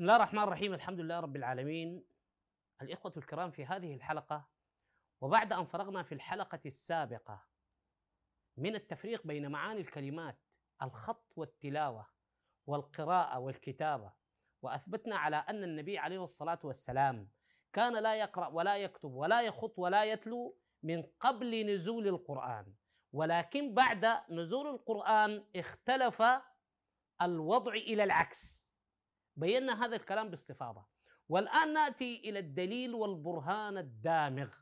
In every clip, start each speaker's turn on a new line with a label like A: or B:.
A: بسم الله الرحمن الرحيم الحمد لله رب العالمين. الإخوة الكرام في هذه الحلقة وبعد أن فرغنا في الحلقة السابقة من التفريق بين معاني الكلمات الخط والتلاوة والقراءة والكتابة وأثبتنا على أن النبي عليه الصلاة والسلام كان لا يقرأ ولا يكتب ولا يخط ولا يتلو من قبل نزول القرآن. ولكن بعد نزول القرآن اختلف الوضع إلى العكس. بينا هذا الكلام باستفاضة والآن نأتي إلى الدليل والبرهان الدامغ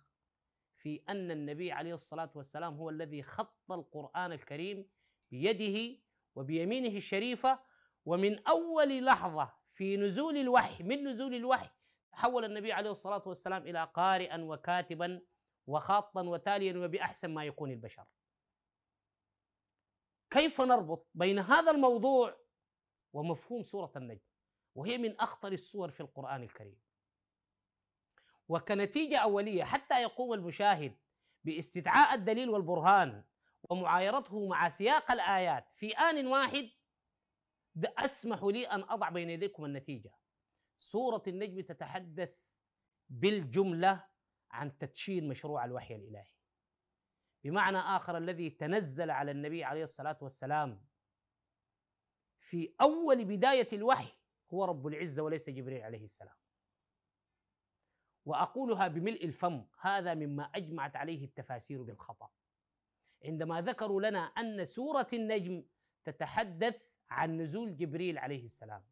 A: في أن النبي عليه الصلاة والسلام هو الذي خط القرآن الكريم بيده وبيمينه الشريفة ومن أول لحظة في نزول الوحي من نزول الوحي تحول النبي عليه الصلاة والسلام إلى قارئا وكاتبا وخاطا وتاليا وبأحسن ما يكون البشر. كيف نربط بين هذا الموضوع ومفهوم سورة النجم؟ وهي من أخطر الصور في القرآن الكريم. وكنتيجة أولية حتى يقوم المشاهد باستدعاء الدليل والبرهان ومعايرته مع سياق الآيات في آن واحد أسمح لي أن أضع بين يديكم النتيجة. سورة النجم تتحدث بالجملة عن تدشين مشروع الوحي الإلهي. بمعنى آخر الذي تنزل على النبي عليه الصلاة والسلام في أول بداية الوحي هو رب العزة وليس جبريل عليه السلام. وأقولها بملء الفم هذا مما أجمعت عليه التفاسير بالخطأ. عندما ذكروا لنا أن سورة النجم تتحدث عن نزول جبريل عليه السلام.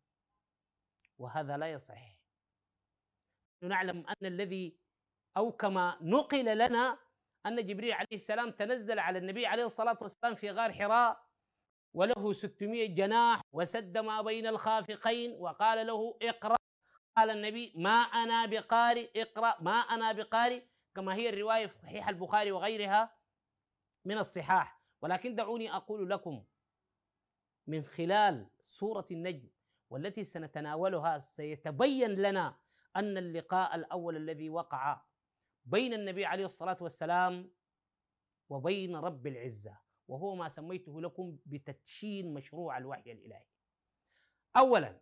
A: وهذا لا يصح. نعلم أن الذي أو كما نقل لنا أن جبريل عليه السلام تنزل على النبي عليه الصلاة والسلام في غار حراء وله 600 جناح وسد ما بين الخافقين وقال له اقرأ. قال النبي ما أنا بقارئ اقرأ. ما أنا بقارئ. كما هي الرواية في صحيح البخاري وغيرها من الصحاح. ولكن دعوني أقول لكم من خلال سورة النجم والتي سنتناولها سيتبين لنا أن اللقاء الأول الذي وقع بين النبي عليه الصلاة والسلام وبين رب العزة. وهو ما سميته لكم بتدشين مشروع الوحي الإلهي. اولا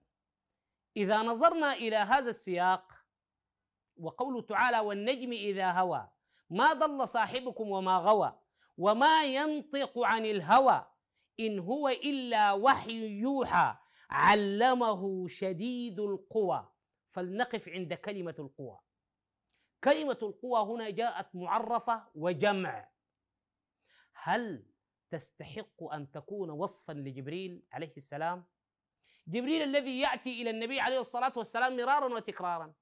A: إذا نظرنا إلى هذا السياق وقوله تعالى والنجم إذا هوى ما ضل صاحبكم وما غوى وما ينطق عن الهوى إن هو إلا وحي يوحى علمه شديد القوى. فلنقف عند كلمة القوى. كلمة القوى هنا جاءت معرفة وجمع. هل تستحق أن تكون وصفا لجبريل عليه السلام. جبريل الذي يأتي إلى النبي عليه الصلاة والسلام مرارا وتكرارا.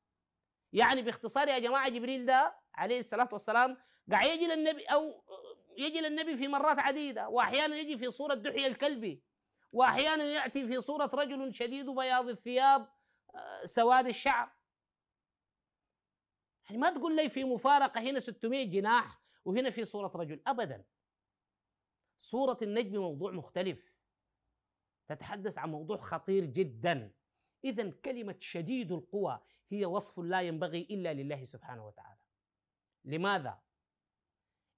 A: يعني باختصار يا جماعة جبريل ده عليه الصلاة والسلام قاعد يجي للنبي أو يجي للنبي في مرات عديدة. واحيانا يجي في صورة دحية الكلبي واحيانا يأتي في صورة رجل شديد بياض الثياب آه، سواد الشعر. يعني ما تقول لي في مفارقة هنا 600 جناح وهنا في صورة رجل. ابدا. صورة النجم موضوع مختلف. تتحدث عن موضوع خطير جدا. إذا كلمة شديد القوى هي وصف لا ينبغي إلا لله سبحانه وتعالى. لماذا؟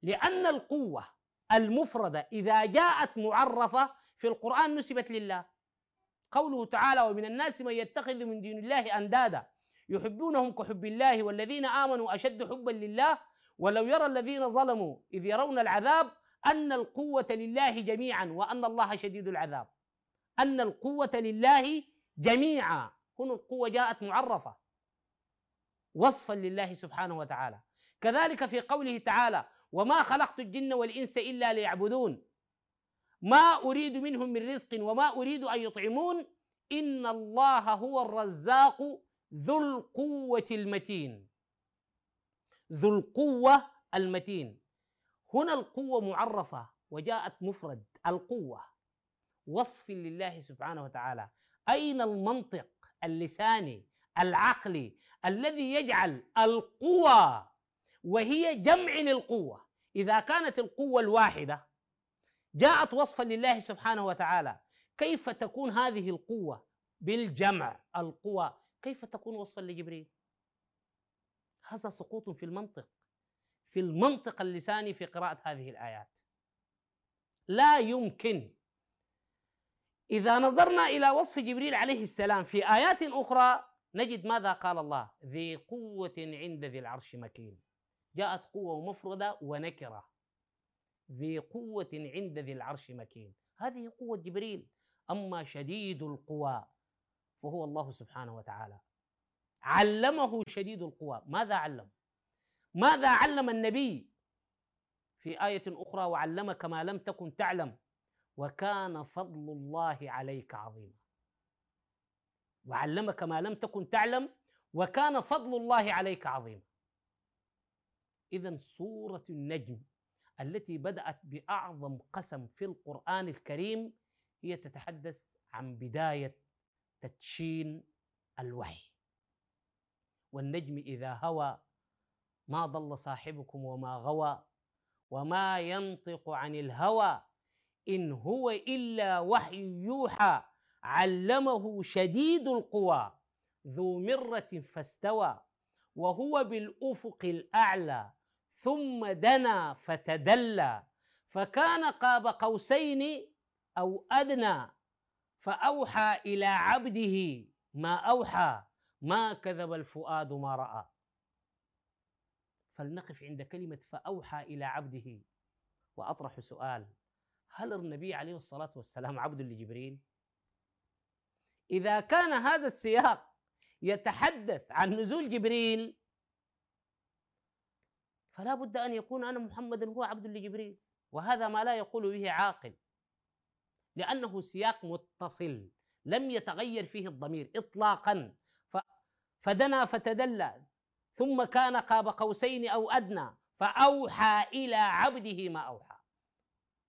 A: لأن القوة المفردة إذا جاءت معرفة في القرآن نسبت لله. قوله تعالى ومن الناس من يتخذ من دون الله أندادا يحبونهم كحب الله والذين آمنوا أشد حبا لله ولو يرى الذين ظلموا إذ يرون العذاب أن القوة لله جميعا وأن الله شديد العذاب. أن القوة لله جميعا. هنا القوة جاءت معرفة. وصفا لله سبحانه وتعالى. كذلك في قوله تعالى وما خلقت الجن والإنس إلا ليعبدون ما أريد منهم من رزق وما أريد أن يطعمون. إن الله هو الرزاق ذو القوة المتين. ذو القوة المتين. هنا القوة معرفة وجاءت مفرد القوة. وصف لله سبحانه وتعالى. أين المنطق اللساني العقلي الذي يجعل القوى وهي جمع للقوة؟ إذا كانت القوة الواحدة جاءت وصفا لله سبحانه وتعالى. كيف تكون هذه القوة؟ بالجمع القوى كيف تكون وصفا لجبريل؟ هذا سقوط في المنطق. في المنطق اللساني في قراءة هذه الآيات. لا يمكن. إذا نظرنا إلى وصف جبريل عليه السلام في آيات أخرى نجد ماذا قال الله؟ ذي قوة عند ذي العرش مكين. جاءت قوة مفردة ونكرة. ذي قوة عند ذي العرش مكين. هذه قوة جبريل. أما شديد القوى فهو الله سبحانه وتعالى. علمه شديد القوى. ماذا علم؟ ماذا علم النبي؟ في آية أخرى وعلمك ما لم تكن تعلم وكان فضل الله عليك عظيما. وعلمك ما لم تكن تعلم وكان فضل الله عليك عظيما. إذا سورة النجم التي بدأت بأعظم قسم في القرآن الكريم هي تتحدث عن بداية تدشين الوحي. والنجم إذا هوى ما ضل صاحبكم وما غوى وما ينطق عن الهوى إن هو إلا وحي يوحى علمه شديد القوى ذو مرة فاستوى وهو بالأفق الأعلى ثم دنا فتدلى فكان قاب قوسين أو أدنى فأوحى إلى عبده ما أوحى ما كذب الفؤاد ما رأى فلنقف عند كلمة فأوحى إلى عبده. وأطرح سؤال هل النبي عليه الصلاة والسلام عبد لجبريل؟ إذا كان هذا السياق يتحدث عن نزول جبريل فلا بد أن يكون أنا محمد هو عبد لجبريل. وهذا ما لا يقول به عاقل لأنه سياق متصل لم يتغير فيه الضمير إطلاقا. فدنا فتدلى ثم كان قاب قوسين أو أدنى فأوحى إلى عبده ما أوحى.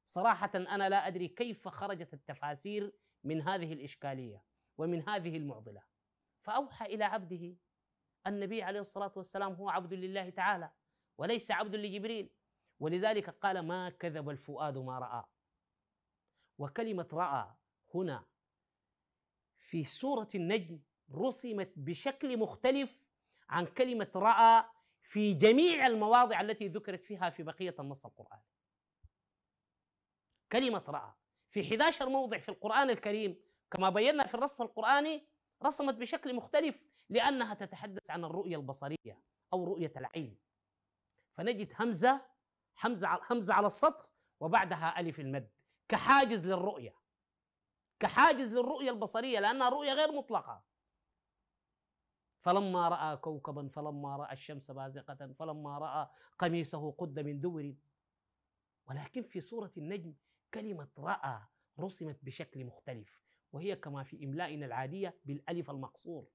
A: صراحة أنا لا أدري كيف خرجت التفاسير من هذه الإشكالية ومن هذه المعضلة. فأوحى إلى عبده. النبي عليه الصلاة والسلام هو عبد لله تعالى وليس عبد لجبريل. ولذلك قال ما كذب الفؤاد ما رأى. وكلمة رأى هنا في سورة النجم رسمت بشكل مختلف عن كلمة رأى في جميع المواضع التي ذكرت فيها في بقية النص القرآني كلمة رأى في 11 موضع في القرآن الكريم كما بينا في الرسم القرآني رسمت بشكل مختلف لأنها تتحدث عن الرؤية البصرية أو رؤية العين. فنجد همزة همزة همزة على السطر وبعدها ألف المد. كحاجز للرؤية. كحاجز للرؤية البصرية لأنها رؤية غير مطلقة. فلما رأى كوكبا فلما رأى الشمس بازقة فلما رأى قميصه قد من دور. ولكن في سورة النجم كلمة رأى رسمت بشكل مختلف وهي كما في إملائنا العادية بالألف المقصور.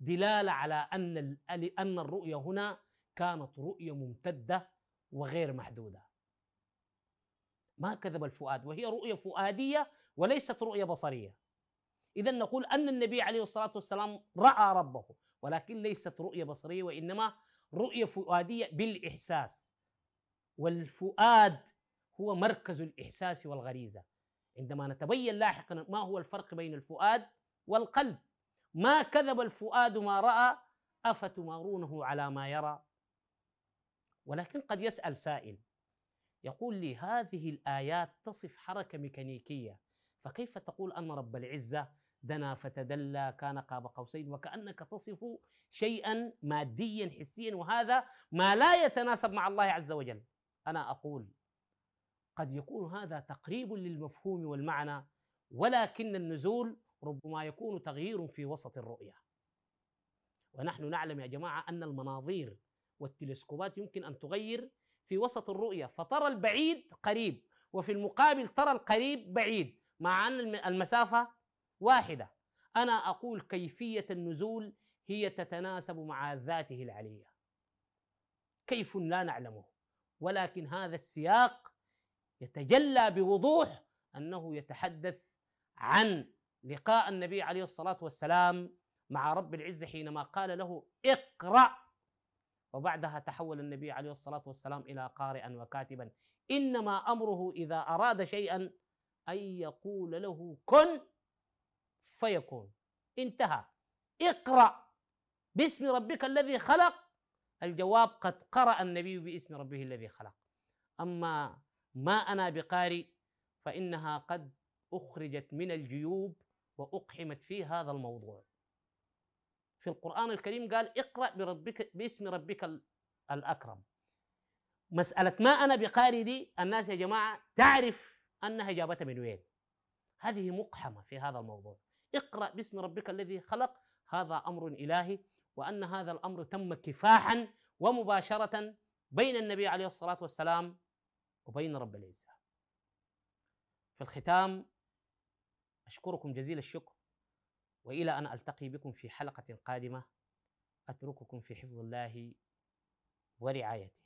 A: دلالة على أن أن الرؤية هنا كانت رؤية ممتدة وغير محدودة. ما كذب الفؤاد وهي رؤية فؤادية وليست رؤية بصرية. إذا نقول أن النبي عليه الصلاة والسلام رأى ربه ولكن ليست رؤية بصرية وإنما رؤية فؤادية بالإحساس. والفؤاد هو مركز الإحساس والغريزة. عندما نتبين لاحقا ما هو الفرق بين الفؤاد والقلب. ما كذب الفؤاد ما رأى أفتمارونه على ما يرى؟ ولكن قد يسأل سائل يقول لي هذه الآيات تصف حركة ميكانيكية. فكيف تقول أن رب العزة دنا فتدلى كان قاب قوسين وكأنك تصف شيئا ماديا حسيا؟ وهذا ما لا يتناسب مع الله عز وجل. أنا أقول قد يكون هذا تقريب للمفهوم والمعنى ولكن النزول ربما يكون تغيير في وسط الرؤية. ونحن نعلم يا جماعة أن المناظير والتلسكوبات يمكن أن تغير في وسط الرؤية فترى البعيد قريب وفي المقابل ترى القريب بعيد. مع أن المسافة واحدة. أنا أقول كيفية النزول هي تتناسب مع ذاته العلية. كيف لا نعلمه؟ ولكن هذا السياق يتجلى بوضوح أنه يتحدث عن لقاء النبي عليه الصلاة والسلام مع رب العزة حينما قال له اقرأ. وبعدها تحول النبي عليه الصلاة والسلام إلى قارئا وكاتبا. إنما أمره إذا أراد شيئا أن يقول له كن فيكون. انتهى. اقرأ. باسم ربك الذي خلق. الجواب قد قرأ النبي باسم ربه الذي خلق. أما ما أنا بقارئ فإنها قد أخرجت من الجيوب وأقحمت في هذا الموضوع. في القرآن الكريم قال اقرأ بربك باسم ربك الأكرم. مسألة ما أنا بقاري دي الناس يا جماعة تعرف أنها جابتها من وين؟ هذه مقحمة في هذا الموضوع. اقرأ باسم ربك الذي خلق. هذا أمر إلهي وأن هذا الأمر تم كفاحا ومباشرة بين النبي عليه الصلاة والسلام وبين رب العزة. في الختام أشكركم جزيل الشكر وإلى أن ألتقي بكم في حلقة قادمة. أترككم في حفظ الله ورعايته.